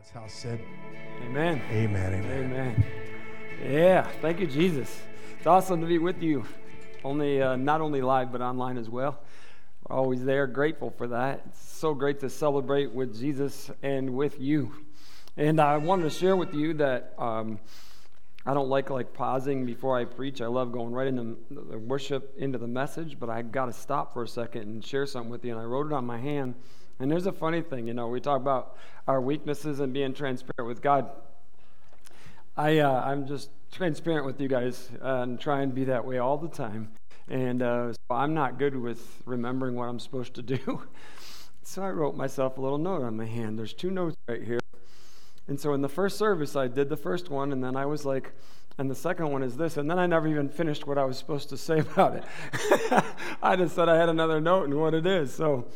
God's house said, Amen. Amen, amen. Amen. Yeah, thank you, Jesus. It's awesome to be with you, only uh, not only live but online as well. We're always there, grateful for that. It's so great to celebrate with Jesus and with you. And I wanted to share with you that um, I don't like like pausing before I preach. I love going right into the worship, into the message, but I got to stop for a second and share something with you. And I wrote it on my hand. And there's a funny thing, you know, we talk about our weaknesses and being transparent with God. I, uh, I'm just transparent with you guys and try and be that way all the time. And uh, so I'm not good with remembering what I'm supposed to do. so I wrote myself a little note on my hand. There's two notes right here. And so in the first service, I did the first one, and then I was like, and the second one is this. And then I never even finished what I was supposed to say about it. I just said I had another note and what it is. So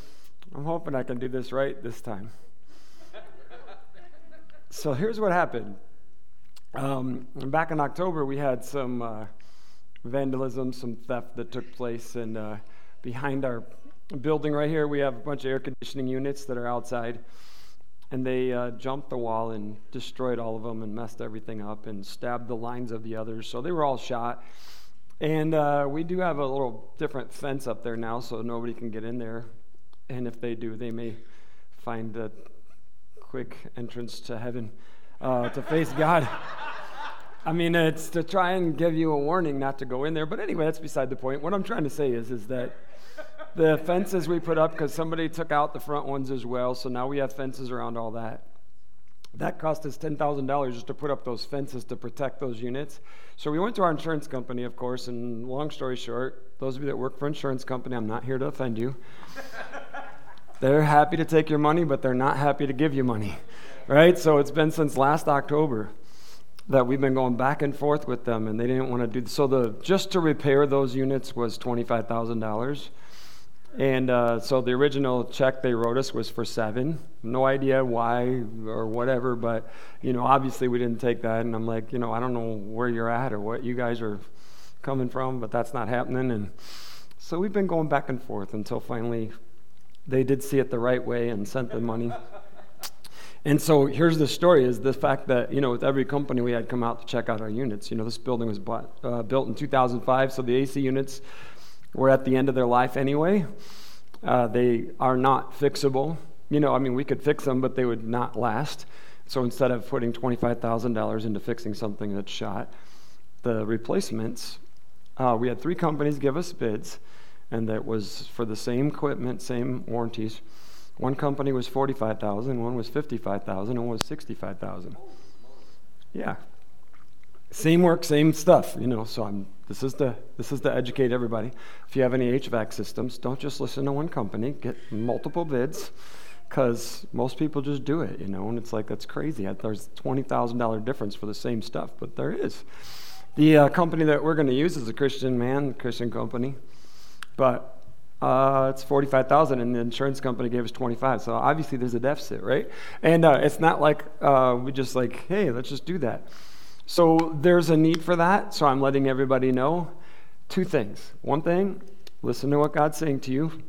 I'm hoping I can do this right this time. so here's what happened. Um, back in October, we had some uh, vandalism, some theft that took place, and uh, behind our building right here, we have a bunch of air conditioning units that are outside, and they uh, jumped the wall and destroyed all of them and messed everything up and stabbed the lines of the others. So they were all shot. And uh, we do have a little different fence up there now, so nobody can get in there. And if they do, they may find a quick entrance to heaven uh, to face God. I mean, it's to try and give you a warning not to go in there. But anyway, that's beside the point. What I'm trying to say is, is that the fences we put up, because somebody took out the front ones as well, so now we have fences around all that. That cost us $10,000 just to put up those fences to protect those units. So we went to our insurance company, of course, and long story short, those of you that work for insurance company, I'm not here to offend you. They're happy to take your money, but they're not happy to give you money, right? So it's been since last October that we've been going back and forth with them, and they didn't want to do. So the just to repair those units was twenty five thousand dollars, and uh, so the original check they wrote us was for seven. No idea why or whatever, but you know, obviously we didn't take that. And I'm like, you know, I don't know where you're at or what you guys are coming from, but that's not happening. And so we've been going back and forth until finally they did see it the right way and sent the money. And so here's the story: is the fact that you know with every company we had come out to check out our units. You know, this building was bought, uh, built in 2005, so the AC units were at the end of their life anyway. Uh, they are not fixable. You know, I mean, we could fix them, but they would not last. So instead of putting $25,000 into fixing something that's shot, the replacements, uh, we had three companies give us bids, and that was for the same equipment, same warranties. One company was 45,000, one was 55,000, and one was 65,000. Yeah. Same work, same stuff, you know. So I'm this is the this is to educate everybody. If you have any HVAC systems, don't just listen to one company, get multiple bids cuz most people just do it, you know, and it's like that's crazy. There's $20,000 difference for the same stuff, but there is. The uh, company that we're going to use is a Christian man, Christian company. But uh, it's 45,000 and the insurance company gave us 25. So obviously there's a deficit, right? And uh, it's not like uh, we just like, hey, let's just do that. So there's a need for that. So I'm letting everybody know two things. One thing, listen to what God's saying to you.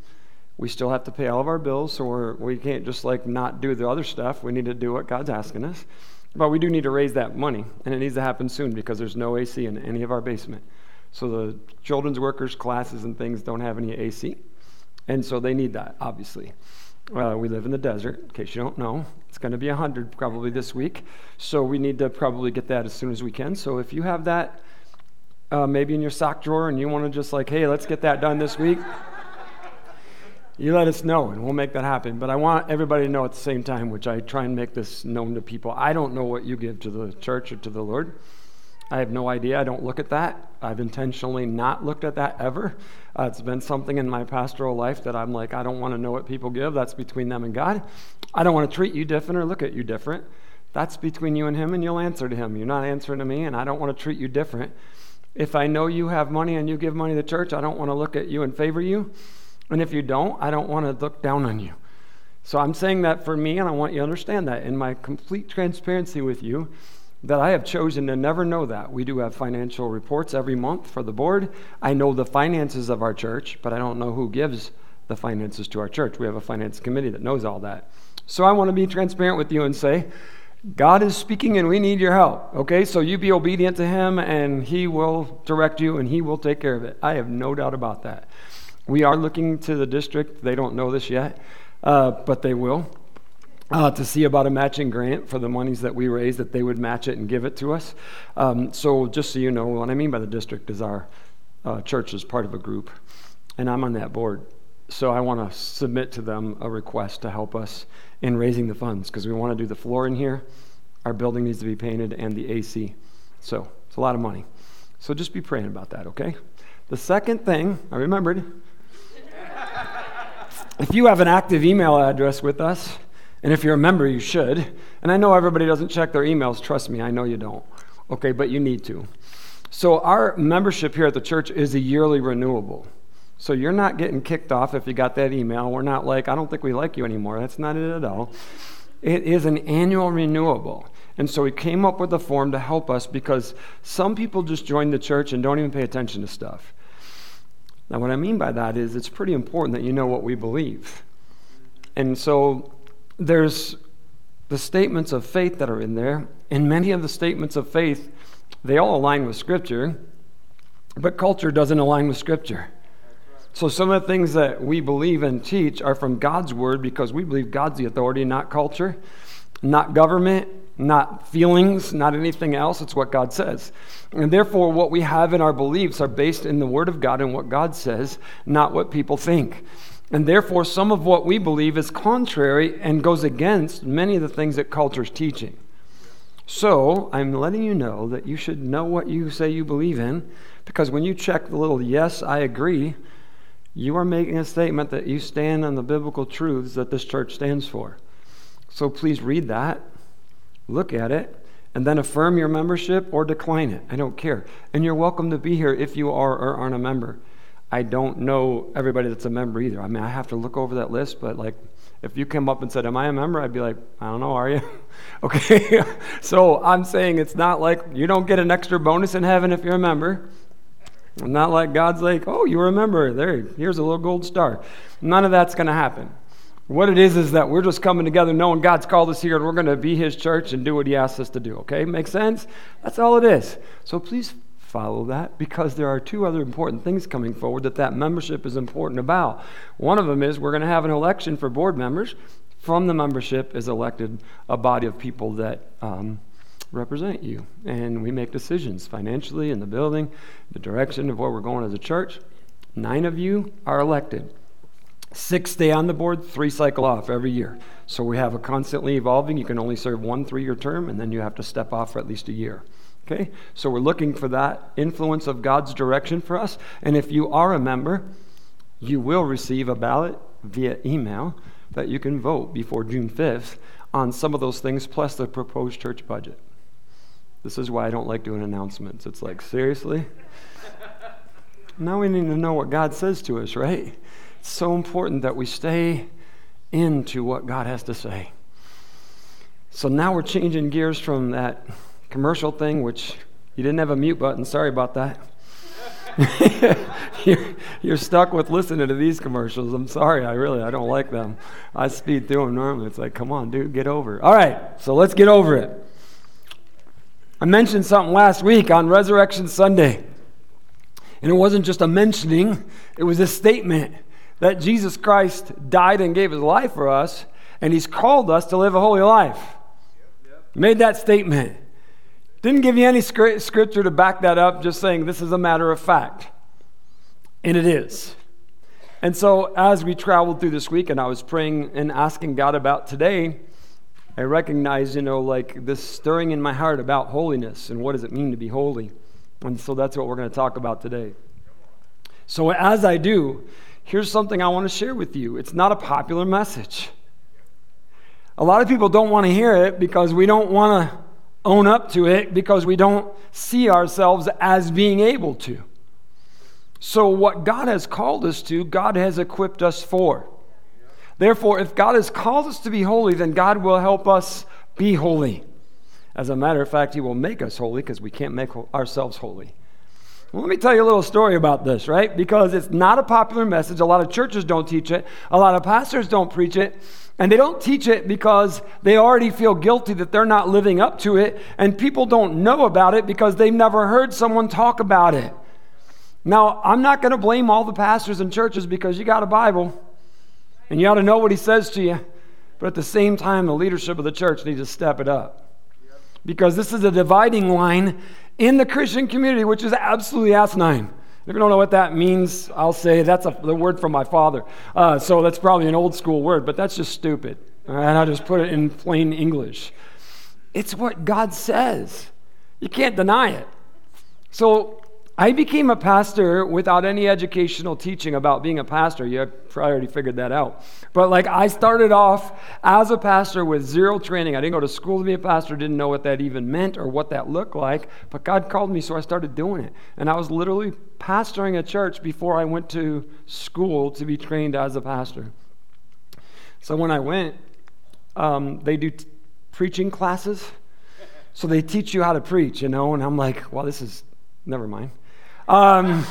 We still have to pay all of our bills, so we're, we can't just like not do the other stuff. We need to do what God's asking us. But we do need to raise that money, and it needs to happen soon because there's no AC in any of our basement. So the children's workers classes and things don't have any AC. And so they need that, obviously. Uh, we live in the desert, in case you don't know. It's going to be 100 probably this week. So we need to probably get that as soon as we can. So if you have that uh, maybe in your sock drawer and you want to just like, hey, let's get that done this week, you let us know and we'll make that happen. But I want everybody to know at the same time, which I try and make this known to people. I don't know what you give to the church or to the Lord. I have no idea. I don't look at that. I've intentionally not looked at that ever. Uh, it's been something in my pastoral life that I'm like, I don't want to know what people give. That's between them and God. I don't want to treat you different or look at you different. That's between you and Him, and you'll answer to Him. You're not answering to me, and I don't want to treat you different. If I know you have money and you give money to church, I don't want to look at you and favor you. And if you don't, I don't want to look down on you. So I'm saying that for me, and I want you to understand that in my complete transparency with you that I have chosen to never know that. We do have financial reports every month for the board. I know the finances of our church, but I don't know who gives the finances to our church. We have a finance committee that knows all that. So I want to be transparent with you and say, God is speaking and we need your help. Okay, so you be obedient to Him and He will direct you and He will take care of it. I have no doubt about that. We are looking to the district. They don't know this yet, uh, but they will. Uh, to see about a matching grant for the monies that we raise, that they would match it and give it to us. Um, so, just so you know, what I mean by the district is our uh, church is part of a group, and I'm on that board. So, I want to submit to them a request to help us in raising the funds because we want to do the floor in here. Our building needs to be painted and the AC. So, it's a lot of money. So, just be praying about that, okay? The second thing I remembered if you have an active email address with us, and if you're a member, you should. And I know everybody doesn't check their emails. Trust me, I know you don't. Okay, but you need to. So, our membership here at the church is a yearly renewable. So, you're not getting kicked off if you got that email. We're not like, I don't think we like you anymore. That's not it at all. It is an annual renewable. And so, we came up with a form to help us because some people just join the church and don't even pay attention to stuff. Now, what I mean by that is it's pretty important that you know what we believe. And so there's the statements of faith that are in there, and many of the statements of faith, they all align with Scripture, but culture doesn't align with Scripture. So some of the things that we believe and teach are from God's Word because we believe God's the authority, not culture, not government, not feelings, not anything else. It's what God says. And therefore, what we have in our beliefs are based in the Word of God and what God says, not what people think. And therefore, some of what we believe is contrary and goes against many of the things that culture is teaching. So, I'm letting you know that you should know what you say you believe in, because when you check the little yes, I agree, you are making a statement that you stand on the biblical truths that this church stands for. So please read that look at it, and then affirm your membership or decline it. I don't care. And you're welcome to be here if you are or aren't a member. I don't know everybody that's a member either. I mean, I have to look over that list, but like, if you came up and said, Am I a member? I'd be like, I don't know, are you? okay. so I'm saying it's not like you don't get an extra bonus in heaven if you're a member. Not like God's like, Oh, you were a member. There, here's a little gold star. None of that's going to happen. What it is is that we're just coming together knowing God's called us here and we're going to be His church and do what He asks us to do. Okay? Make sense? That's all it is. So please follow that because there are two other important things coming forward that that membership is important about. One of them is we're going to have an election for board members. From the membership is elected a body of people that um, represent you. And we make decisions financially in the building, the direction of where we're going as a church. Nine of you are elected. Six stay on the board, three cycle off every year. So we have a constantly evolving. You can only serve one three year term, and then you have to step off for at least a year. Okay? So we're looking for that influence of God's direction for us. And if you are a member, you will receive a ballot via email that you can vote before June 5th on some of those things, plus the proposed church budget. This is why I don't like doing announcements. It's like, seriously? now we need to know what God says to us, right? It's so important that we stay into what God has to say. So now we're changing gears from that commercial thing, which you didn't have a mute button. Sorry about that. you're, you're, stuck with listening to these commercials. I'm sorry. I really I don't like them. I speed through them normally. It's like, come on, dude, get over it. All right, so let's get over it. I mentioned something last week on Resurrection Sunday, and it wasn't just a mentioning; it was a statement that Jesus Christ died and gave his life for us, and he's called us to live a holy life. Made that statement. Didn't give you any scripture to back that up, just saying this is a matter of fact. And it is. And so, as we traveled through this week and I was praying and asking God about today, I recognized, you know, like this stirring in my heart about holiness and what does it mean to be holy. And so that's what we're going to talk about today. So, as I do, here's something I want to share with you. It's not a popular message. A lot of people don't want to hear it because we don't want to own up to it because we don't see ourselves as being able to. So, what God has called us to, God has equipped us for. Therefore, if God has called us to be holy, then God will help us be holy. As a matter of fact, He will make us holy because we can't make ourselves holy. Well, let me tell you a little story about this, right? Because it's not a popular message. A lot of churches don't teach it, a lot of pastors don't preach it. And they don't teach it because they already feel guilty that they're not living up to it. And people don't know about it because they've never heard someone talk about it. Now, I'm not going to blame all the pastors and churches because you got a Bible and you ought to know what he says to you. But at the same time, the leadership of the church needs to step it up. Because this is a dividing line in the Christian community, which is absolutely asinine. If you don't know what that means, I'll say that's a, the word from my father. Uh, so that's probably an old school word, but that's just stupid. And I'll just put it in plain English. It's what God says. You can't deny it. So I became a pastor without any educational teaching about being a pastor. You probably already figured that out. But like I started off as a pastor with zero training. I didn't go to school to be a pastor, didn't know what that even meant or what that looked like. But God called me, so I started doing it. And I was literally pastoring a church before I went to school to be trained as a pastor. So when I went, um, they do t- preaching classes. So they teach you how to preach, you know, and I'm like, well, this is, never mind. Um,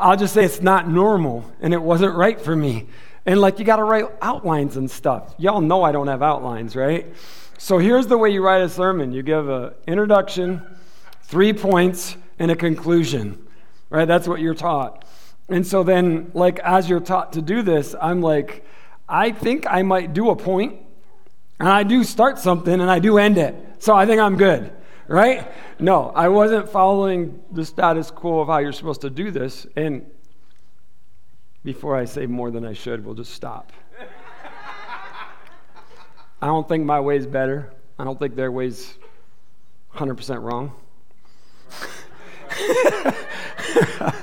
I'll just say it's not normal and it wasn't right for me. And like you got to write outlines and stuff. Y'all know I don't have outlines, right? So here's the way you write a sermon you give an introduction, three points, and a conclusion, right? That's what you're taught. And so then, like, as you're taught to do this, I'm like, I think I might do a point, and I do start something, and I do end it. So I think I'm good right? No, I wasn't following the status quo of how you're supposed to do this. And before I say more than I should, we'll just stop. I don't think my way's better. I don't think their way's 100% wrong.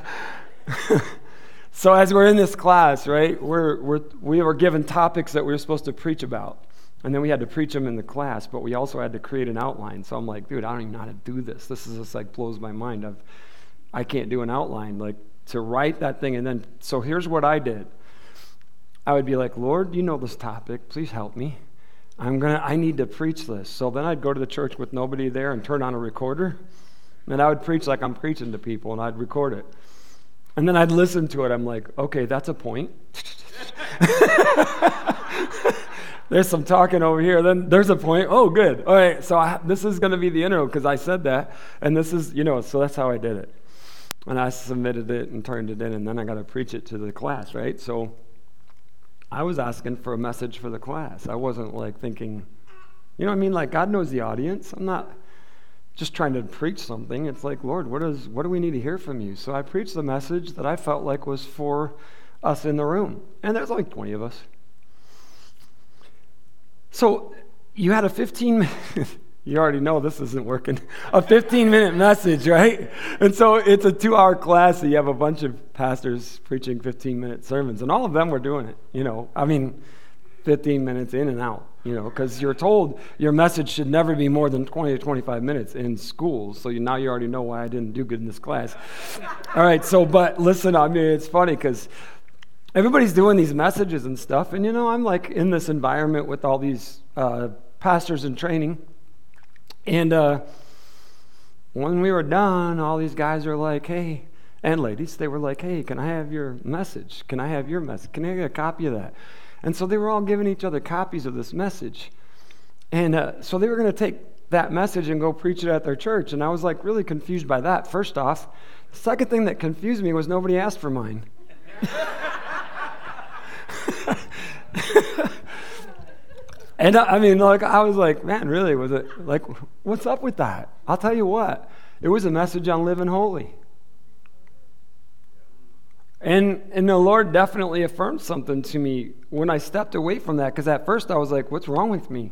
so as we're in this class, right, we're, we're, we were given topics that we were supposed to preach about. And then we had to preach them in the class, but we also had to create an outline. So I'm like, dude, I don't even know how to do this. This is just like blows my mind. I've, I can't do an outline. Like to write that thing and then, so here's what I did. I would be like, Lord, you know this topic. Please help me. I'm gonna, I need to preach this. So then I'd go to the church with nobody there and turn on a recorder. And I would preach like I'm preaching to people and I'd record it. And then I'd listen to it. I'm like, okay, that's a point. there's some talking over here. Then there's a point. Oh, good. All right. So I, this is going to be the intro because I said that. And this is, you know, so that's how I did it. And I submitted it and turned it in. And then I got to preach it to the class, right? So I was asking for a message for the class. I wasn't like thinking, you know what I mean? Like God knows the audience. I'm not just trying to preach something. It's like, Lord, what, is, what do we need to hear from you? So I preached the message that I felt like was for us in the room. And there's like 20 of us. So you had a 15 minute, you already know this isn't working, a 15 minute message, right? And so it's a two hour class, so you have a bunch of pastors preaching 15 minute sermons, and all of them were doing it, you know. I mean, 15 minutes in and out, you know, because you're told your message should never be more than 20 to 25 minutes in schools. So you, now you already know why I didn't do good in this class. All right, so, but listen, I mean, it's funny because everybody's doing these messages and stuff. And, you know, I'm like in this environment with all these uh, pastors in training. And uh, when we were done, all these guys are like, hey, and ladies, they were like, hey, can I have your message? Can I have your message? Can I get a copy of that? And so they were all giving each other copies of this message. And uh, so they were going to take that message and go preach it at their church. And I was like really confused by that, first off. The second thing that confused me was nobody asked for mine. and I, mean, like, I was like, man, really? Was it like, what's up with that? I'll tell you what, it was a message on living holy. And, and the Lord definitely affirmed something to me when I stepped away from that, because at first I was like, what's wrong with me?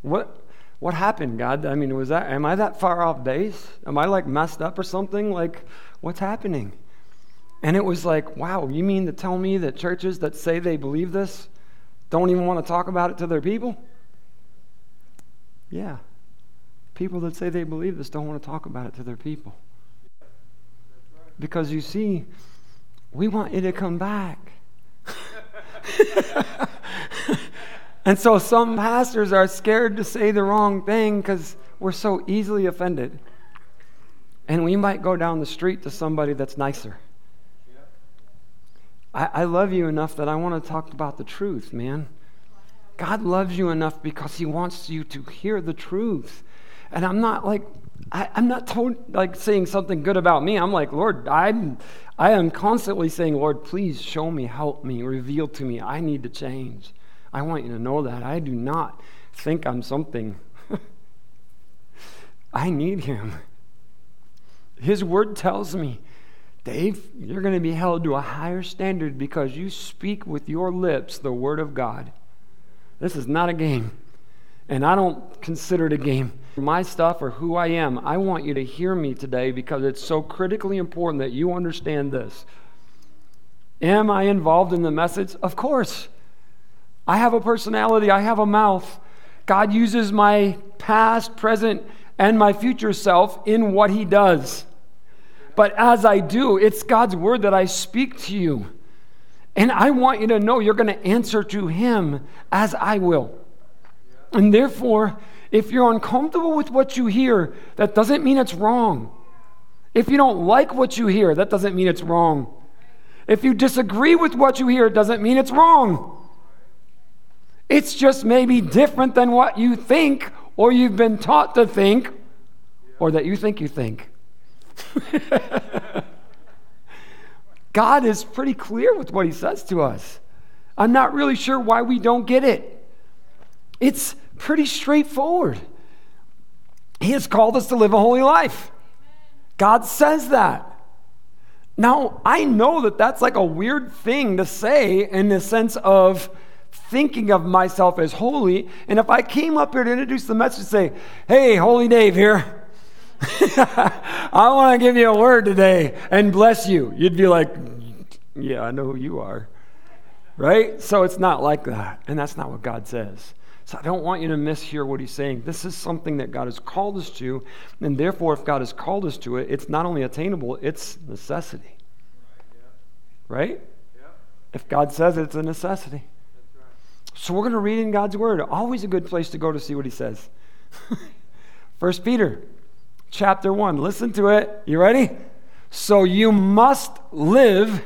What, what happened, God? I mean, was that, am I that far off base? Am I like messed up or something? Like, what's happening? And it was like, wow, you mean to tell me that churches that say they believe this don't even want to talk about it to their people? Yeah. People that say they believe this don't want to talk about it to their people. Because you see, we want you to come back. and so some pastors are scared to say the wrong thing because we're so easily offended. And we might go down the street to somebody that's nicer. I, I love you enough that I want to talk about the truth, man. God loves you enough because He wants you to hear the truth. And I'm not like, I, am not told, like saying something good about me. I'm like, Lord, I'm, I am constantly saying, Lord, please show me, help me, reveal to me. I need to change. I want you to know that. I do not think I'm something. I need Him. His word tells me Dave, you're going to be held to a higher standard because you speak with your lips the Word of God. This is not a game. And I don't consider it a game. My stuff or who I am, I want you to hear me today because it's so critically important that you understand this. Am I involved in the message? Of course. I have a personality, I have a mouth. God uses my past, present, and my future self in what He does. But as I do, it's God's word that I speak to you. And I want you to know you're going to answer to Him as I will. And therefore, if you're uncomfortable with what you hear, that doesn't mean it's wrong. If you don't like what you hear, that doesn't mean it's wrong. If you disagree with what you hear, it doesn't mean it's wrong. It's just maybe different than what you think, or you've been taught to think, or that you think you think. God is pretty clear with what he says to us. I'm not really sure why we don't get it. It's pretty straightforward. He has called us to live a holy life. God says that. Now, I know that that's like a weird thing to say in the sense of thinking of myself as holy. And if I came up here to introduce the message, say, hey, Holy Dave here. I want to give you a word today and bless you. You'd be like, Yeah, I know who you are. Right? So it's not like that. And that's not what God says. So I don't want you to mishear what he's saying. This is something that God has called us to. And therefore, if God has called us to it, it's not only attainable, it's necessity. Right? If God says it, it's a necessity. So we're going to read in God's word. Always a good place to go to see what he says. First Peter chapter 1. Listen to it. You ready? So you must live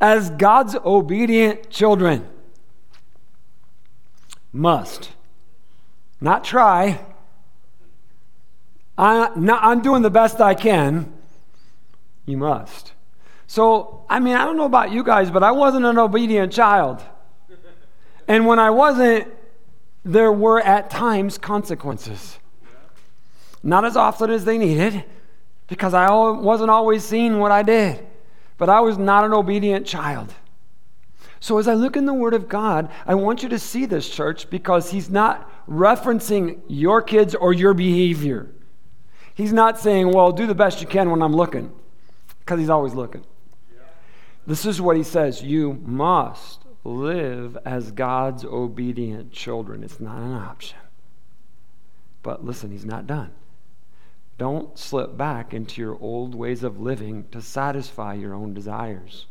as God's obedient children. Must. Not try. I, am doing the best I can. You must. So, I mean, I don't know about you guys, but I wasn't an obedient child. And when I wasn't, there were at times consequences. Not as often as they needed, because I wasn't always seeing what I did. But I was not an obedient child. So, as I look in the Word of God, I want you to see this, church, because He's not referencing your kids or your behavior. He's not saying, well, do the best you can when I'm looking, because He's always looking. This is what He says you must live as God's obedient children. It's not an option. But listen, He's not done. Don't slip back into your old ways of living to satisfy your own desires.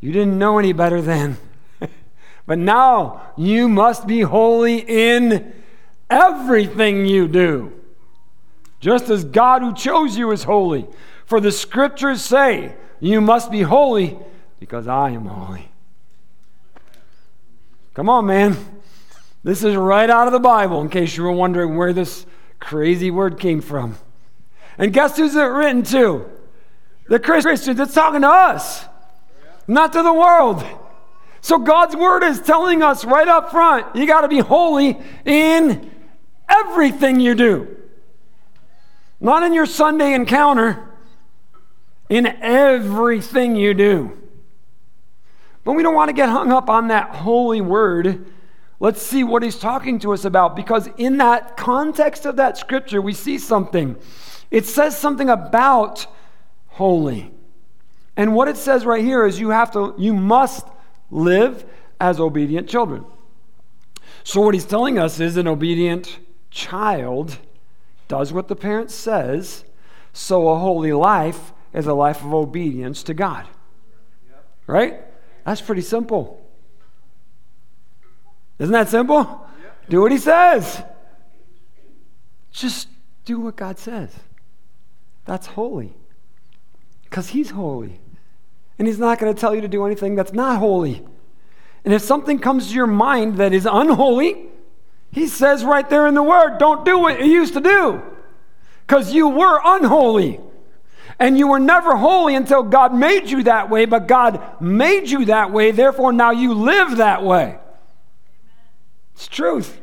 You didn't know any better then. but now you must be holy in everything you do. Just as God who chose you is holy. For the scriptures say, You must be holy because I am holy. Come on, man. This is right out of the Bible, in case you were wondering where this crazy word came from. And guess who's it written to? The Christians. It's talking to us, not to the world. So God's word is telling us right up front you got to be holy in everything you do. Not in your Sunday encounter, in everything you do. But we don't want to get hung up on that holy word Let's see what he's talking to us about because in that context of that scripture, we see something. It says something about holy. And what it says right here is you have to you must live as obedient children. So what he's telling us is an obedient child does what the parent says, so a holy life is a life of obedience to God. Right? That's pretty simple. Isn't that simple? Do what he says. Just do what God says. That's holy. Because He's holy. And He's not going to tell you to do anything that's not holy. And if something comes to your mind that is unholy, He says right there in the Word, don't do what you used to do. Because you were unholy. And you were never holy until God made you that way, but God made you that way, therefore now you live that way. It's truth.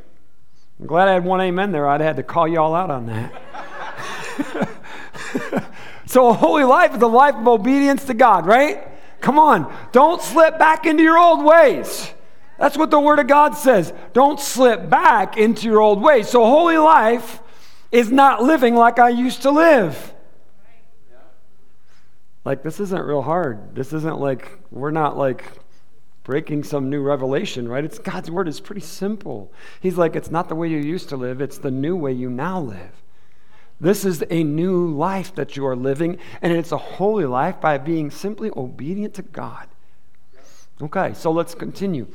I'm glad I had one amen there. I'd have had to call you all out on that. so, a holy life is a life of obedience to God, right? Come on. Don't slip back into your old ways. That's what the Word of God says. Don't slip back into your old ways. So, holy life is not living like I used to live. Like, this isn't real hard. This isn't like, we're not like breaking some new revelation, right? It's God's word is pretty simple. He's like, it's not the way you used to live, it's the new way you now live. This is a new life that you are living, and it's a holy life by being simply obedient to God. Okay, so let's continue.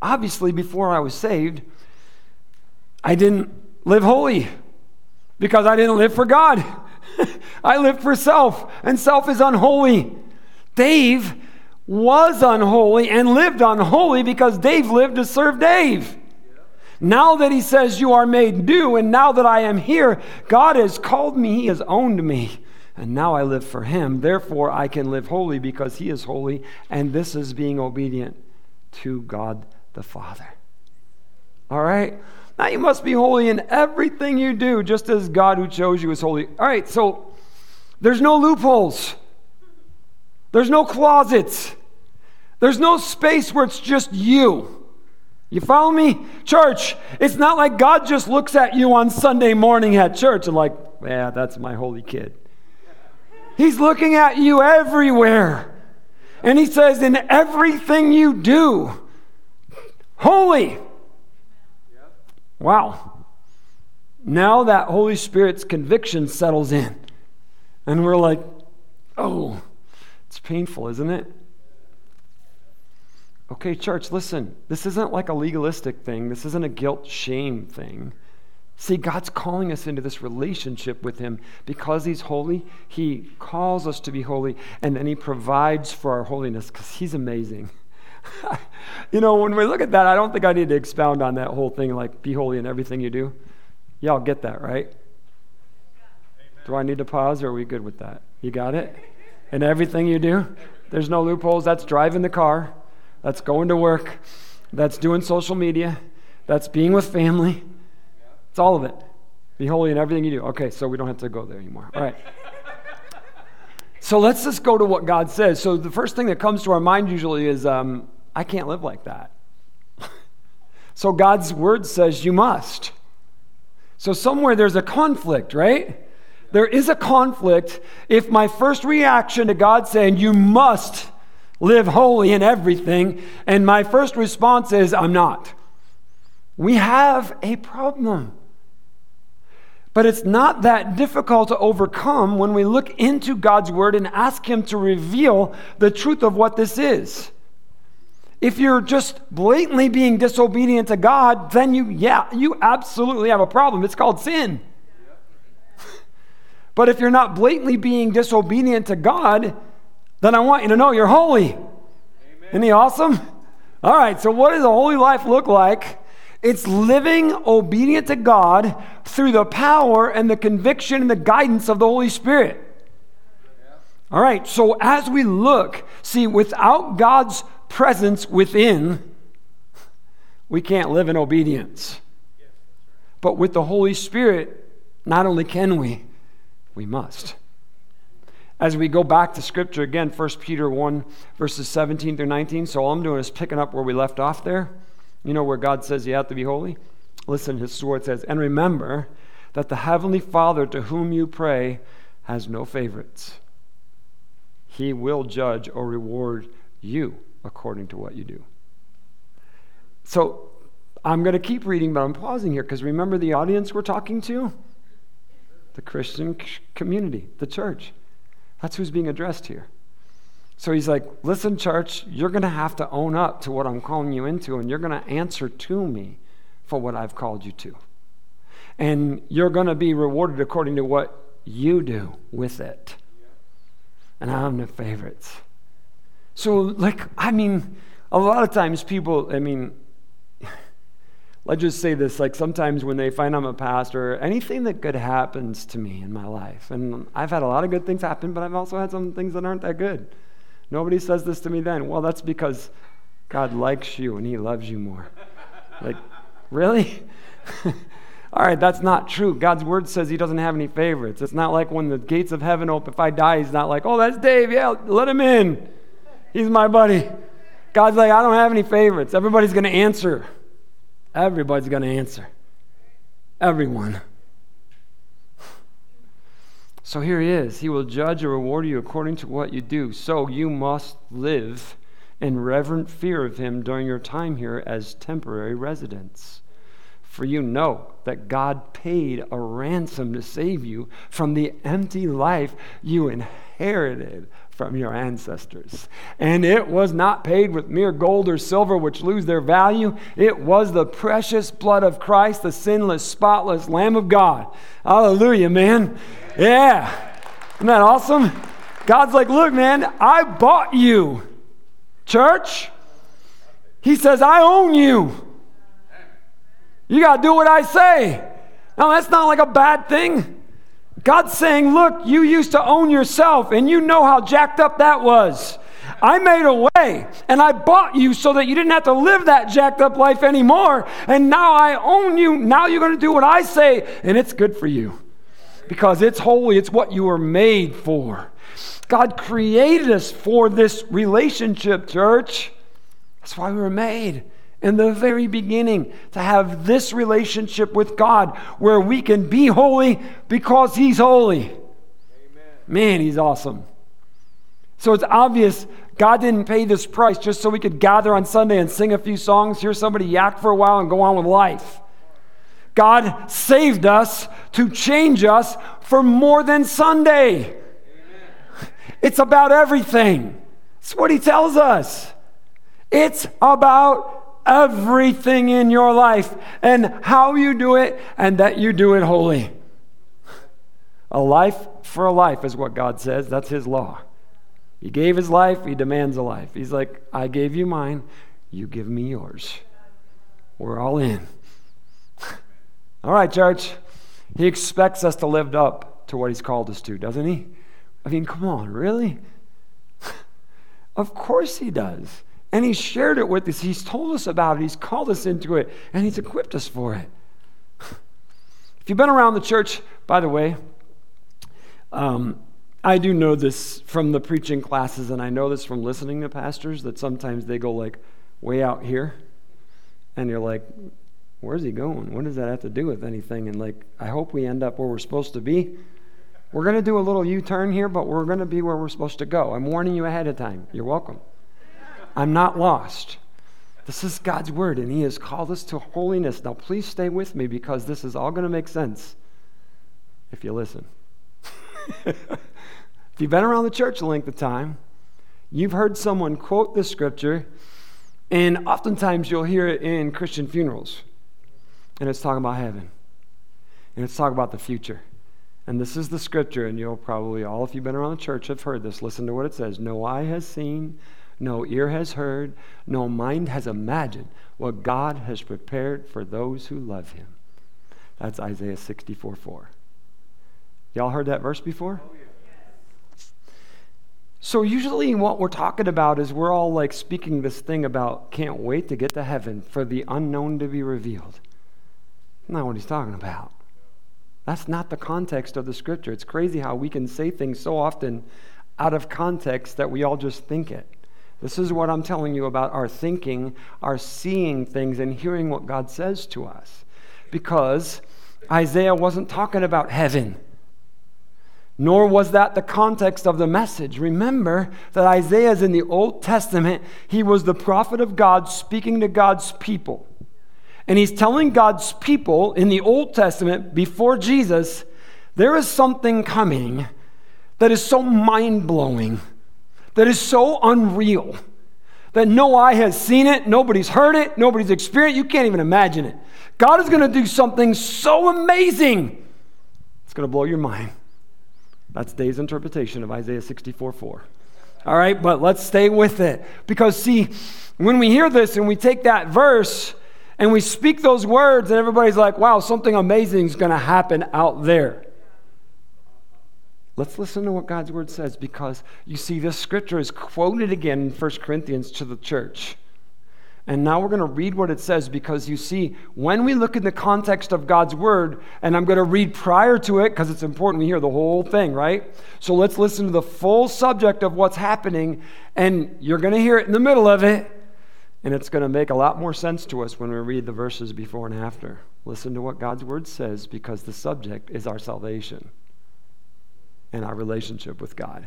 Obviously, before I was saved, I didn't live holy because I didn't live for God. I lived for self, and self is unholy. Dave was unholy and lived unholy because Dave lived to serve Dave. Now that he says, You are made new, and now that I am here, God has called me, He has owned me, and now I live for Him. Therefore, I can live holy because He is holy, and this is being obedient to God the Father. All right? Now you must be holy in everything you do, just as God who chose you is holy. All right, so there's no loopholes, there's no closets, there's no space where it's just you. You follow me? Church, it's not like God just looks at you on Sunday morning at church and, like, yeah, that's my holy kid. He's looking at you everywhere. And He says, in everything you do, holy. Wow. Now that Holy Spirit's conviction settles in. And we're like, oh, it's painful, isn't it? Okay, church, listen. This isn't like a legalistic thing. This isn't a guilt shame thing. See, God's calling us into this relationship with Him because He's holy. He calls us to be holy, and then He provides for our holiness because He's amazing. you know, when we look at that, I don't think I need to expound on that whole thing like be holy in everything you do. Y'all get that, right? Amen. Do I need to pause or are we good with that? You got it? In everything you do? There's no loopholes. That's driving the car, that's going to work, that's doing social media, that's being with family. It's all of it. Be holy in everything you do. Okay, so we don't have to go there anymore. All right. So let's just go to what God says. So the first thing that comes to our mind usually is, um, I can't live like that. so God's word says you must. So somewhere there's a conflict, right? There is a conflict if my first reaction to God saying you must live holy in everything, and my first response is I'm not. We have a problem. But it's not that difficult to overcome when we look into God's word and ask Him to reveal the truth of what this is. If you're just blatantly being disobedient to God, then you, yeah, you absolutely have a problem. It's called sin. but if you're not blatantly being disobedient to God, then I want you to know you're holy. Amen. Isn't he awesome? All right, so what does a holy life look like? It's living obedient to God through the power and the conviction and the guidance of the Holy Spirit. All right, so as we look, see, without God's presence within, we can't live in obedience. But with the Holy Spirit, not only can we, we must. As we go back to Scripture again, 1 Peter 1, verses 17 through 19. So all I'm doing is picking up where we left off there. You know where God says you have to be holy? Listen, his sword says, And remember that the heavenly Father to whom you pray has no favorites. He will judge or reward you according to what you do. So I'm going to keep reading, but I'm pausing here because remember the audience we're talking to? The Christian community, the church. That's who's being addressed here. So he's like, Listen, church, you're going to have to own up to what I'm calling you into, and you're going to answer to me for what I've called you to. And you're going to be rewarded according to what you do with it. And I have no favorites. So, like, I mean, a lot of times people, I mean, let's just say this like sometimes when they find I'm a pastor, anything that good happens to me in my life, and I've had a lot of good things happen, but I've also had some things that aren't that good. Nobody says this to me then. Well, that's because God likes you and He loves you more. like, really? All right, that's not true. God's word says He doesn't have any favorites. It's not like when the gates of heaven open. If I die, He's not like, oh, that's Dave. Yeah, let him in. He's my buddy. God's like, I don't have any favorites. Everybody's going to answer. Everybody's going to answer. Everyone. So here he is. He will judge or reward you according to what you do. So you must live in reverent fear of him during your time here as temporary residents. For you know that God paid a ransom to save you from the empty life you inherited from your ancestors. And it was not paid with mere gold or silver, which lose their value. It was the precious blood of Christ, the sinless, spotless Lamb of God. Hallelujah, man. Yeah. Isn't that awesome? God's like, look, man, I bought you. Church, He says, I own you. You got to do what I say. Now, that's not like a bad thing. God's saying, Look, you used to own yourself, and you know how jacked up that was. I made a way and I bought you so that you didn't have to live that jacked up life anymore. And now I own you. Now you're going to do what I say, and it's good for you because it's holy. It's what you were made for. God created us for this relationship, church. That's why we were made in the very beginning to have this relationship with God where we can be holy because He's holy. Amen. Man, He's awesome. So it's obvious God didn't pay this price just so we could gather on Sunday and sing a few songs, hear somebody yak for a while, and go on with life. God saved us to change us for more than Sunday. Amen. It's about everything. It's what He tells us. It's about everything in your life and how you do it and that you do it holy. A life for a life is what God says. That's His law. He gave His life, He demands a life. He's like, I gave you mine, you give me yours. We're all in. all right, church. He expects us to live up to what He's called us to, doesn't He? I mean, come on, really? of course He does. And He's shared it with us. He's told us about it. He's called us into it. And He's equipped us for it. if you've been around the church, by the way, um, I do know this from the preaching classes, and I know this from listening to pastors that sometimes they go like way out here, and you're like, where's he going? What does that have to do with anything? And like, I hope we end up where we're supposed to be. We're going to do a little U turn here, but we're going to be where we're supposed to go. I'm warning you ahead of time. You're welcome. I'm not lost. This is God's word, and He has called us to holiness. Now, please stay with me because this is all going to make sense if you listen. if you've been around the church a length of time, you've heard someone quote the scripture, and oftentimes you'll hear it in Christian funerals. And it's talking about heaven, and it's talking about the future. And this is the scripture, and you'll probably all, if you've been around the church, have heard this. Listen to what it says No eye has seen no ear has heard, no mind has imagined what God has prepared for those who love him. That's Isaiah 64 4. Y'all heard that verse before? Oh, so, usually, what we're talking about is we're all like speaking this thing about can't wait to get to heaven for the unknown to be revealed. not what he's talking about. That's not the context of the scripture. It's crazy how we can say things so often out of context that we all just think it. This is what I'm telling you about our thinking, our seeing things, and hearing what God says to us. Because Isaiah wasn't talking about heaven, nor was that the context of the message. Remember that Isaiah is in the Old Testament, he was the prophet of God speaking to God's people. And he's telling God's people in the Old Testament, before Jesus, there is something coming that is so mind blowing that is so unreal that no eye has seen it, nobody's heard it, nobody's experienced. You can't even imagine it. God is going to do something so amazing. It's going to blow your mind. That's Dave's interpretation of Isaiah 64 4. All right, but let's stay with it. Because, see, when we hear this and we take that verse and we speak those words, and everybody's like, wow, something amazing is going to happen out there. Let's listen to what God's word says because you see, this scripture is quoted again in 1 Corinthians to the church. And now we're going to read what it says because you see, when we look in the context of God's word, and I'm going to read prior to it because it's important we hear the whole thing, right? So let's listen to the full subject of what's happening, and you're going to hear it in the middle of it, and it's going to make a lot more sense to us when we read the verses before and after. Listen to what God's word says because the subject is our salvation and our relationship with God.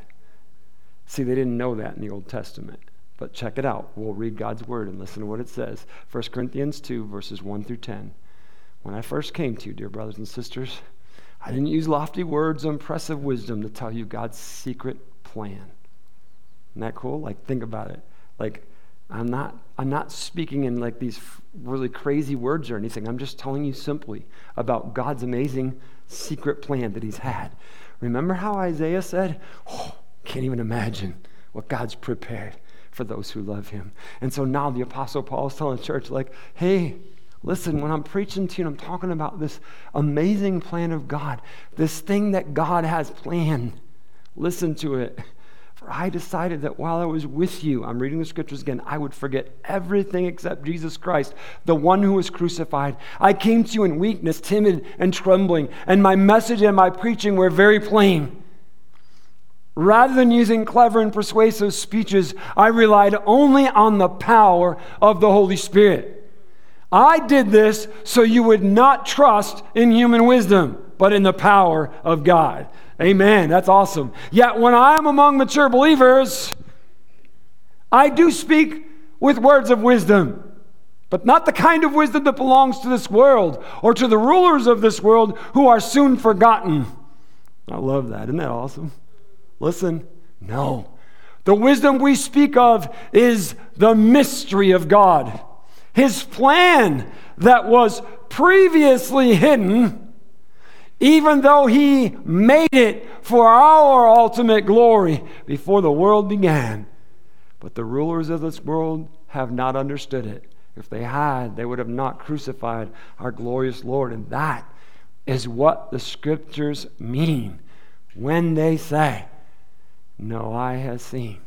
See, they didn't know that in the Old Testament. But check it out. We'll read God's word and listen to what it says. 1 Corinthians 2, verses 1 through 10. When I first came to you, dear brothers and sisters, I didn't use lofty words or impressive wisdom to tell you God's secret plan. Isn't that cool? Like, think about it. Like, I'm not, I'm not speaking in like these really crazy words or anything. I'm just telling you simply about God's amazing secret plan that He's had. Remember how Isaiah said, oh, can't even imagine what God's prepared for those who love him. And so now the Apostle Paul is telling the church, like, hey, listen, when I'm preaching to you, I'm talking about this amazing plan of God, this thing that God has planned. Listen to it. For I decided that while I was with you, I'm reading the scriptures again, I would forget everything except Jesus Christ, the one who was crucified. I came to you in weakness, timid, and trembling, and my message and my preaching were very plain. Rather than using clever and persuasive speeches, I relied only on the power of the Holy Spirit. I did this so you would not trust in human wisdom, but in the power of God. Amen. That's awesome. Yet when I am among mature believers, I do speak with words of wisdom, but not the kind of wisdom that belongs to this world or to the rulers of this world who are soon forgotten. I love that. Isn't that awesome? Listen, no. The wisdom we speak of is the mystery of God. His plan that was previously hidden, even though He made it for our ultimate glory before the world began. But the rulers of this world have not understood it. If they had, they would have not crucified our glorious Lord. And that is what the scriptures mean when they say, no eye has seen,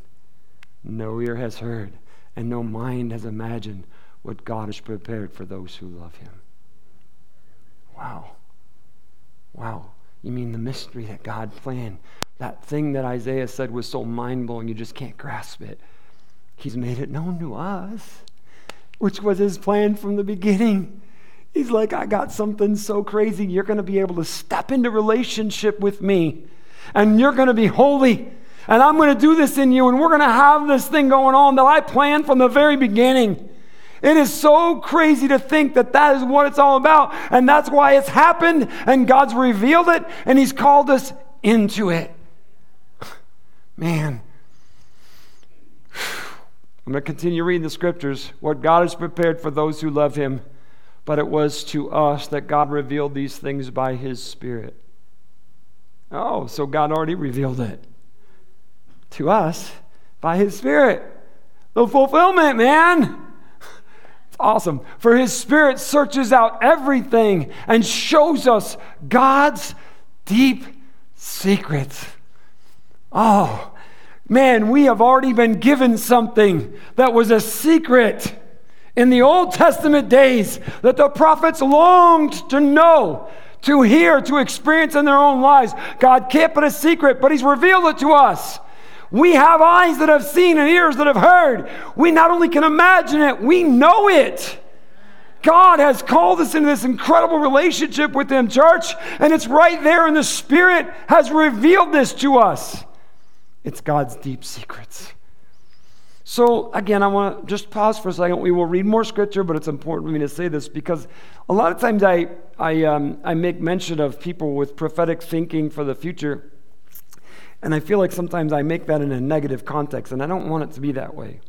no ear has heard, and no mind has imagined what God has prepared for those who love Him. Wow. Wow. You mean the mystery that God planned? That thing that Isaiah said was so mind blowing, you just can't grasp it. He's made it known to us, which was His plan from the beginning. He's like, I got something so crazy. You're going to be able to step into relationship with me, and you're going to be holy and I'm going to do this in you, and we're going to have this thing going on that I planned from the very beginning. It is so crazy to think that that is what it's all about, and that's why it's happened, and God's revealed it, and He's called us into it. Man. I'm going to continue reading the scriptures. What God has prepared for those who love Him, but it was to us that God revealed these things by His Spirit. Oh, so God already revealed it to us by His Spirit. The fulfillment, man. It's awesome. For His Spirit searches out everything and shows us God's deep secrets. Oh, man, we have already been given something that was a secret in the Old Testament days that the prophets longed to know, to hear, to experience in their own lives. God kept it a secret, but He's revealed it to us. We have eyes that have seen and ears that have heard. We not only can imagine it, we know it. God has called us into this incredible relationship with Him, church, and it's right there, and the Spirit has revealed this to us. It's God's deep secrets. So, again, I want to just pause for a second. We will read more scripture, but it's important for me to say this because a lot of times I, I, um, I make mention of people with prophetic thinking for the future. And I feel like sometimes I make that in a negative context, and I don't want it to be that way.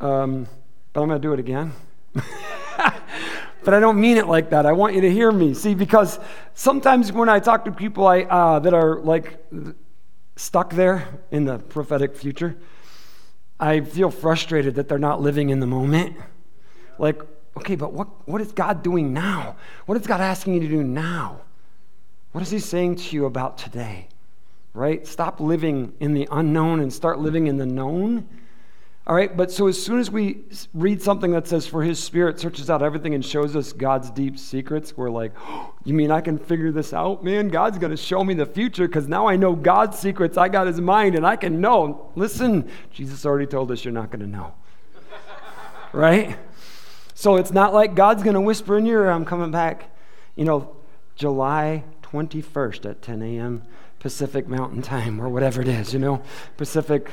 Um, but I'm going to do it again. but I don't mean it like that. I want you to hear me. See, because sometimes when I talk to people I, uh, that are like stuck there in the prophetic future, I feel frustrated that they're not living in the moment. Like, okay, but what, what is God doing now? What is God asking you to do now? What is He saying to you about today? Right? Stop living in the unknown and start living in the known. All right, but so as soon as we read something that says, For his spirit searches out everything and shows us God's deep secrets, we're like, oh, You mean I can figure this out? Man, God's going to show me the future because now I know God's secrets. I got his mind and I can know. Listen, Jesus already told us you're not going to know. right? So it's not like God's going to whisper in your ear, I'm coming back, you know, July 21st at 10 a.m. Pacific Mountain Time or whatever it is, you know, Pacific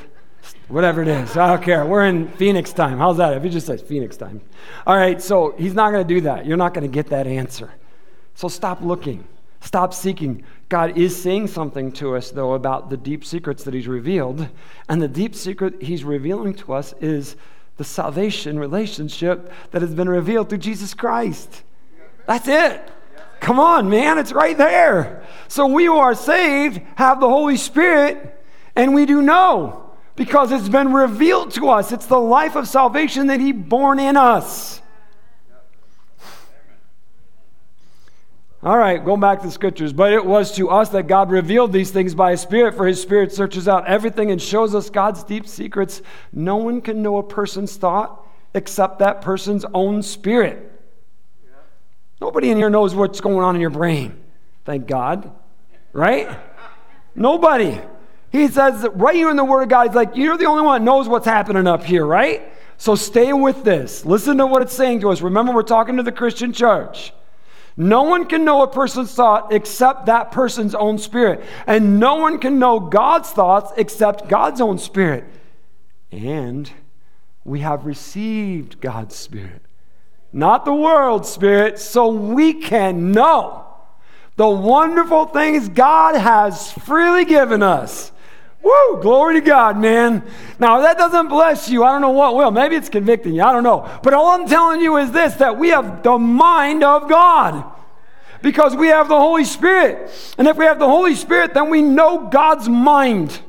whatever it is. I don't care. We're in Phoenix time. How's that? If he just says Phoenix time. All right, so he's not going to do that. You're not going to get that answer. So stop looking. Stop seeking. God is saying something to us, though, about the deep secrets that he's revealed. And the deep secret he's revealing to us is the salvation relationship that has been revealed through Jesus Christ. That's it. Come on, man, it's right there. So we who are saved have the Holy Spirit, and we do know because it's been revealed to us. It's the life of salvation that He born in us. All right, going back to the scriptures. But it was to us that God revealed these things by His Spirit, for His Spirit searches out everything and shows us God's deep secrets. No one can know a person's thought except that person's own spirit. Nobody in here knows what's going on in your brain. Thank God. Right? Nobody. He says right here in the Word of God, he's like, You're the only one that knows what's happening up here, right? So stay with this. Listen to what it's saying to us. Remember, we're talking to the Christian church. No one can know a person's thought except that person's own spirit. And no one can know God's thoughts except God's own spirit. And we have received God's spirit, not the world spirit, so we can know the wonderful things God has freely given us. Woo, glory to God, man. Now, that doesn't bless you. I don't know what will. Maybe it's convicting you. I don't know. But all I'm telling you is this that we have the mind of God because we have the Holy Spirit. And if we have the Holy Spirit, then we know God's mind.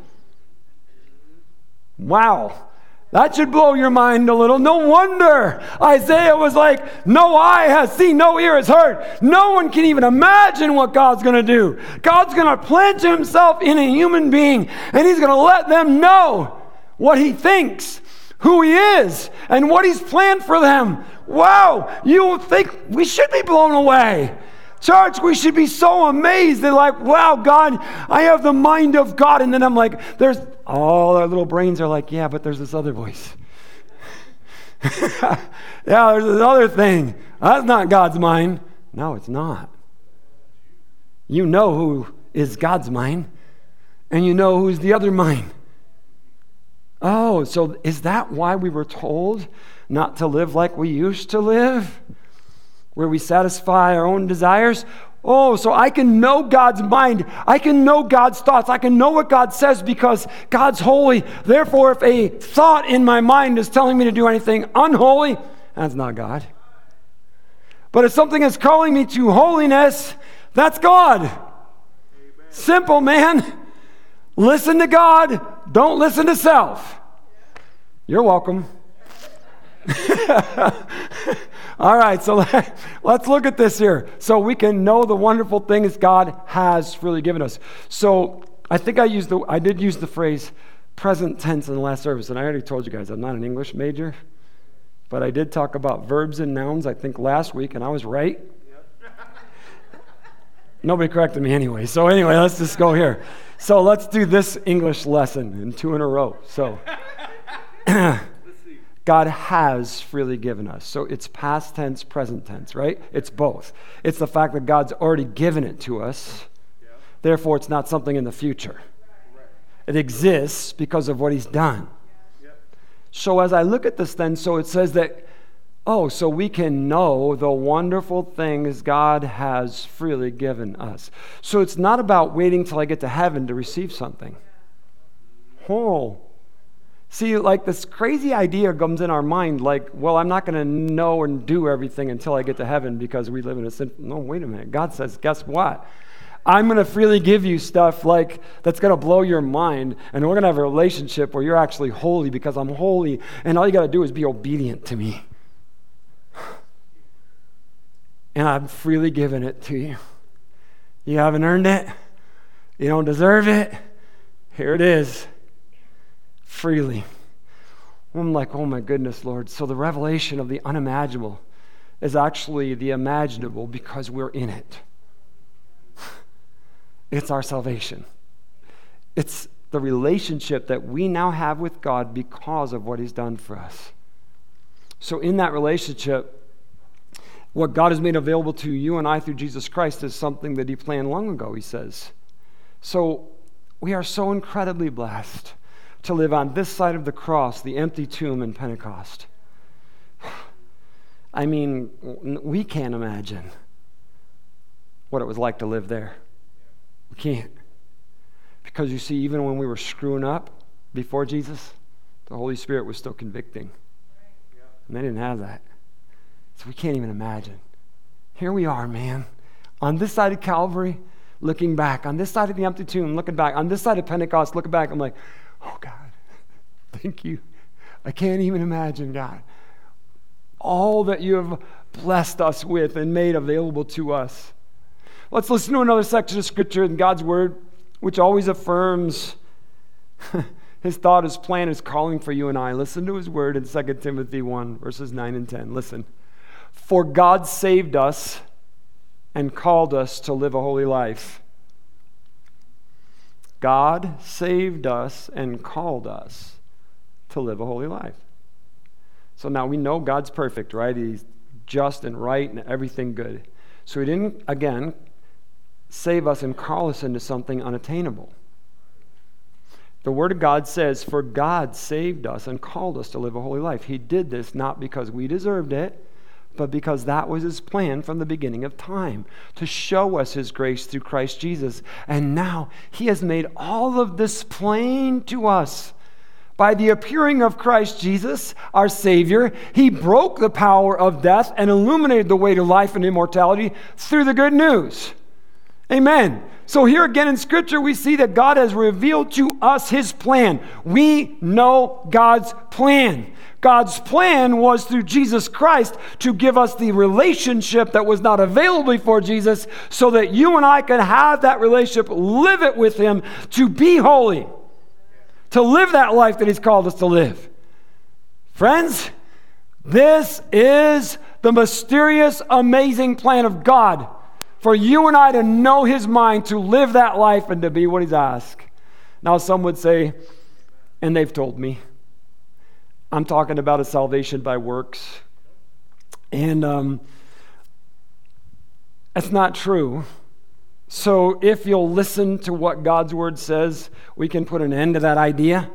Wow. That should blow your mind a little. No wonder Isaiah was like, No eye has seen, no ear has heard. No one can even imagine what God's going to do. God's going to plant himself in a human being, and he's going to let them know what he thinks, who he is, and what he's planned for them. Wow, you think we should be blown away. Church, we should be so amazed. They're like, wow, God, I have the mind of God. And then I'm like, there's all our little brains are like, yeah, but there's this other voice. yeah, there's this other thing. That's not God's mind. No, it's not. You know who is God's mind, and you know who's the other mind. Oh, so is that why we were told not to live like we used to live? Where we satisfy our own desires. Oh, so I can know God's mind. I can know God's thoughts. I can know what God says because God's holy. Therefore, if a thought in my mind is telling me to do anything unholy, that's not God. But if something is calling me to holiness, that's God. Amen. Simple, man. Listen to God, don't listen to self. You're welcome. All right, so let's look at this here. So we can know the wonderful things God has freely given us. So I think I used the I did use the phrase present tense in the last service, and I already told you guys I'm not an English major, but I did talk about verbs and nouns, I think last week, and I was right. Nobody corrected me anyway. So anyway, let's just go here. So let's do this English lesson in two in a row. So God has freely given us. So it's past tense, present tense, right? It's both. It's the fact that God's already given it to us. Therefore, it's not something in the future. It exists because of what He's done. So as I look at this, then, so it says that, oh, so we can know the wonderful things God has freely given us. So it's not about waiting till I get to heaven to receive something. Oh, See, like this crazy idea comes in our mind, like, well, I'm not going to know and do everything until I get to heaven because we live in a sin. No, wait a minute. God says, guess what? I'm going to freely give you stuff like that's going to blow your mind, and we're going to have a relationship where you're actually holy because I'm holy, and all you got to do is be obedient to me. And I'm freely giving it to you. You haven't earned it. You don't deserve it. Here it is freely. I'm like, oh my goodness, Lord. So the revelation of the unimaginable is actually the imaginable because we're in it. It's our salvation. It's the relationship that we now have with God because of what He's done for us. So, in that relationship, what God has made available to you and I through Jesus Christ is something that He planned long ago, He says. So, we are so incredibly blessed to live on this side of the cross, the empty tomb in Pentecost. I mean, we can't imagine what it was like to live there. We can't. Because you see, even when we were screwing up before Jesus, the Holy Spirit was still convicting. And they didn't have that. So we can't even imagine. Here we are, man, on this side of Calvary, looking back, on this side of the empty tomb, looking back, on this side of Pentecost, looking back. I'm like, oh, God, thank you. I can't even imagine, God, all that you have blessed us with and made available to us. Let's listen to another section of Scripture in God's Word, which always affirms his thought, his plan, his calling for you and I. Listen to his word in 2 Timothy 1, verses 9 and 10. Listen. For God saved us and called us to live a holy life. God saved us and called us to live a holy life. So now we know God's perfect, right? He's just and right and everything good. So he didn't, again, save us and call us into something unattainable. The Word of God says, For God saved us and called us to live a holy life. He did this not because we deserved it, but because that was His plan from the beginning of time to show us His grace through Christ Jesus. And now He has made all of this plain to us. By the appearing of Christ Jesus, our Savior, He broke the power of death and illuminated the way to life and immortality through the good news. Amen. So, here again in Scripture, we see that God has revealed to us His plan. We know God's plan. God's plan was through Jesus Christ to give us the relationship that was not available before Jesus so that you and I can have that relationship, live it with Him, to be holy, to live that life that He's called us to live. Friends, this is the mysterious, amazing plan of God for you and I to know His mind, to live that life, and to be what He's asked. Now, some would say, and they've told me, I'm talking about a salvation by works. And um, that's not true. So, if you'll listen to what God's word says, we can put an end to that idea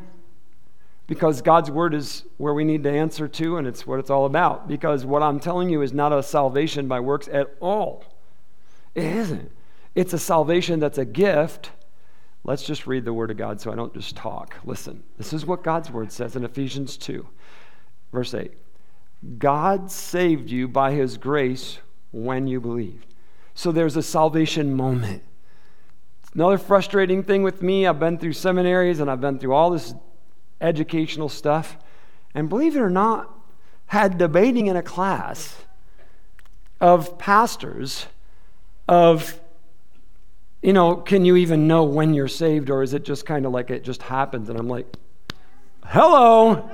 because God's word is where we need to answer to, and it's what it's all about. Because what I'm telling you is not a salvation by works at all. It isn't. It's a salvation that's a gift Let's just read the Word of God so I don't just talk. Listen, this is what God's Word says in Ephesians 2, verse 8. God saved you by His grace when you believed. So there's a salvation moment. Another frustrating thing with me, I've been through seminaries and I've been through all this educational stuff. And believe it or not, had debating in a class of pastors of you know, can you even know when you're saved, or is it just kind of like it just happens? And I'm like, hello.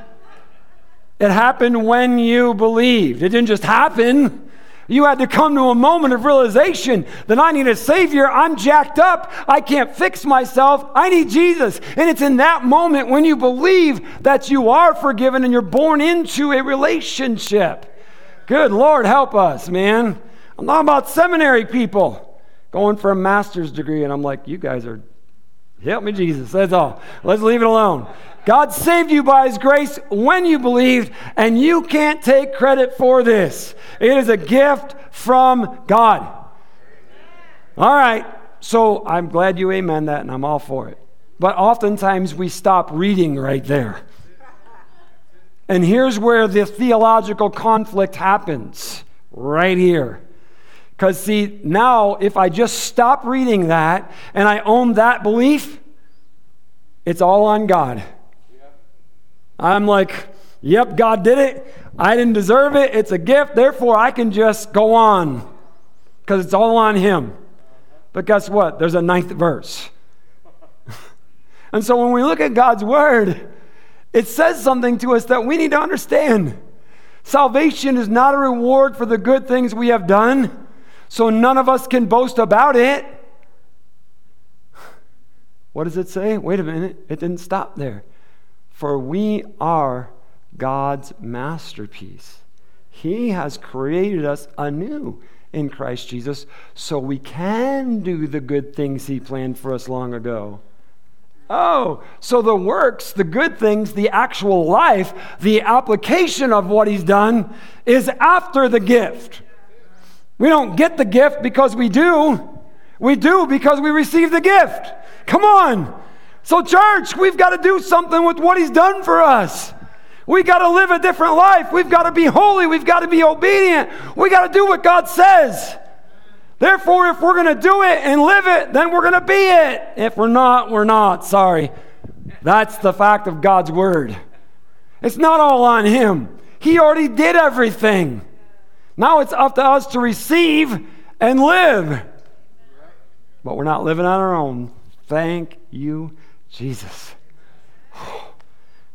It happened when you believed. It didn't just happen. You had to come to a moment of realization that I need a Savior. I'm jacked up. I can't fix myself. I need Jesus. And it's in that moment when you believe that you are forgiven and you're born into a relationship. Good Lord, help us, man. I'm not about seminary people going for a master's degree. And I'm like, you guys are, help me, Jesus. That's all. Let's leave it alone. God saved you by His grace when you believed, and you can't take credit for this. It is a gift from God. All right, so I'm glad you amen that, and I'm all for it. But oftentimes we stop reading right there. And here's where the theological conflict happens right here. Because, see, now if I just stop reading that and I own that belief, it's all on God. I'm like, yep, God did it. I didn't deserve it. It's a gift. Therefore, I can just go on because it's all on Him. But guess what? There's a ninth verse. and so when we look at God's Word, it says something to us that we need to understand. Salvation is not a reward for the good things we have done, so none of us can boast about it. What does it say? Wait a minute, it didn't stop there. For we are God's masterpiece. He has created us anew in Christ Jesus so we can do the good things He planned for us long ago. Oh, so the works, the good things, the actual life, the application of what he's done is after the gift. We don't get the gift because we do. We do because we receive the gift. Come on. So, church, we've got to do something with what he's done for us. We've got to live a different life. We've got to be holy. We've got to be obedient. We got to do what God says. Therefore, if we're going to do it and live it, then we're going to be it. If we're not, we're not. Sorry. That's the fact of God's word. It's not all on Him, He already did everything. Now it's up to us to receive and live. But we're not living on our own. Thank you, Jesus.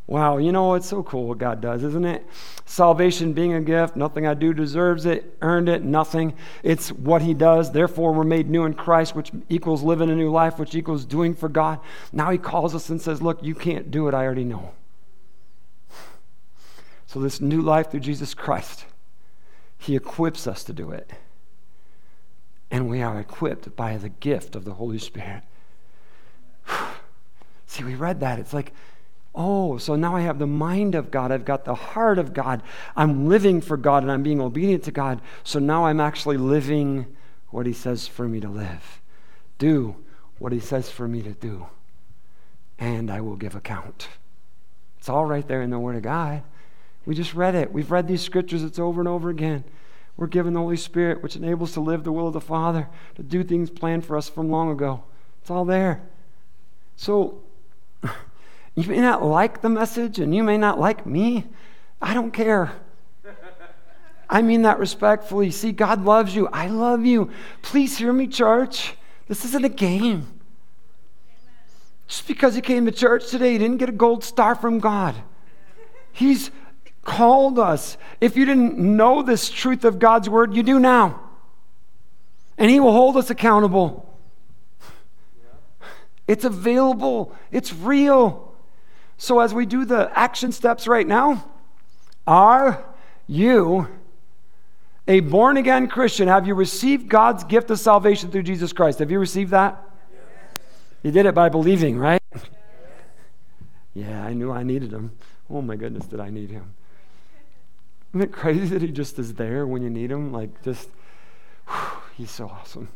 Wow, you know, it's so cool what God does, isn't it? Salvation being a gift, nothing I do deserves it, earned it, nothing. It's what He does. Therefore, we're made new in Christ, which equals living a new life, which equals doing for God. Now He calls us and says, Look, you can't do it, I already know. So, this new life through Jesus Christ, He equips us to do it. And we are equipped by the gift of the Holy Spirit. See, we read that. It's like, Oh, so now I have the mind of God. I've got the heart of God. I'm living for God and I'm being obedient to God. So now I'm actually living what He says for me to live. Do what He says for me to do. And I will give account. It's all right there in the Word of God. We just read it. We've read these scriptures, it's over and over again. We're given the Holy Spirit, which enables to live the will of the Father, to do things planned for us from long ago. It's all there. So, You may not like the message and you may not like me. I don't care. I mean that respectfully. See, God loves you. I love you. Please hear me, church. This isn't a game. Just because you came to church today, you didn't get a gold star from God. He's called us. If you didn't know this truth of God's word, you do now. And He will hold us accountable. It's available, it's real. So, as we do the action steps right now, are you a born again Christian? Have you received God's gift of salvation through Jesus Christ? Have you received that? Yes. You did it by believing, right? Yeah, I knew I needed him. Oh my goodness, did I need him? Isn't it crazy that he just is there when you need him? Like, just, whew, he's so awesome.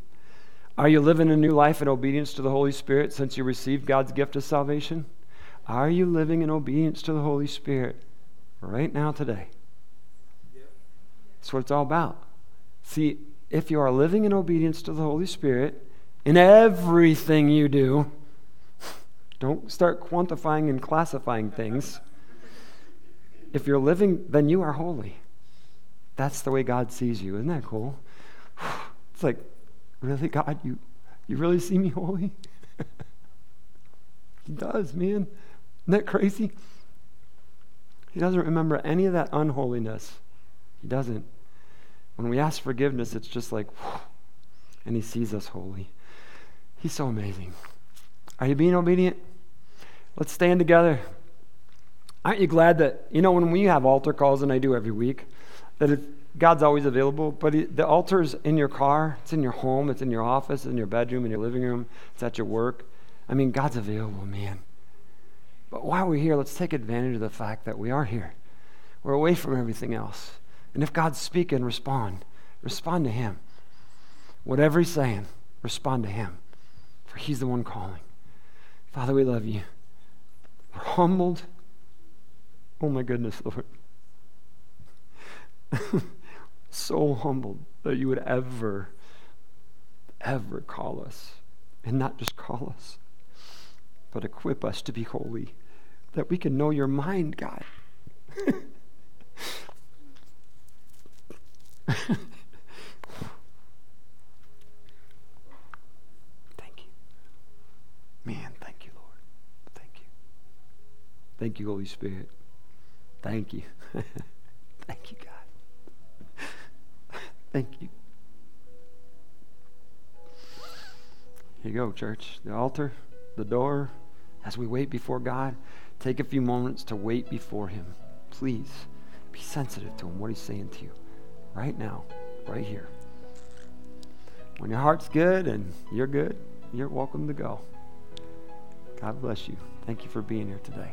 Are you living a new life in obedience to the Holy Spirit since you received God's gift of salvation? Are you living in obedience to the Holy Spirit right now, today? That's what it's all about. See, if you are living in obedience to the Holy Spirit in everything you do, don't start quantifying and classifying things. If you're living, then you are holy. That's the way God sees you. Isn't that cool? It's like, really, God, you, you really see me holy? he does, man. Isn't that crazy? He doesn't remember any of that unholiness. He doesn't. When we ask forgiveness, it's just like, and He sees us holy. He's so amazing. Are you being obedient? Let's stand together. Aren't you glad that, you know, when we have altar calls, and I do every week, that it, God's always available, but he, the altar's in your car, it's in your home, it's in your office, in your bedroom, in your living room, it's at your work. I mean, God's available, man. But while we're here, let's take advantage of the fact that we are here. We're away from everything else. And if God's speaking, respond. Respond to Him. Whatever He's saying, respond to Him. For He's the one calling. Father, we love you. We're humbled. Oh my goodness, Lord. so humbled that you would ever, ever call us. And not just call us, but equip us to be holy, that we can know your mind, God. thank you. Man, thank you, Lord. Thank you. Thank you, Holy Spirit. Thank you. thank you, God. thank you. Here you go, church. The altar, the door. As we wait before God, take a few moments to wait before Him. Please be sensitive to Him, what He's saying to you right now, right here. When your heart's good and you're good, you're welcome to go. God bless you. Thank you for being here today.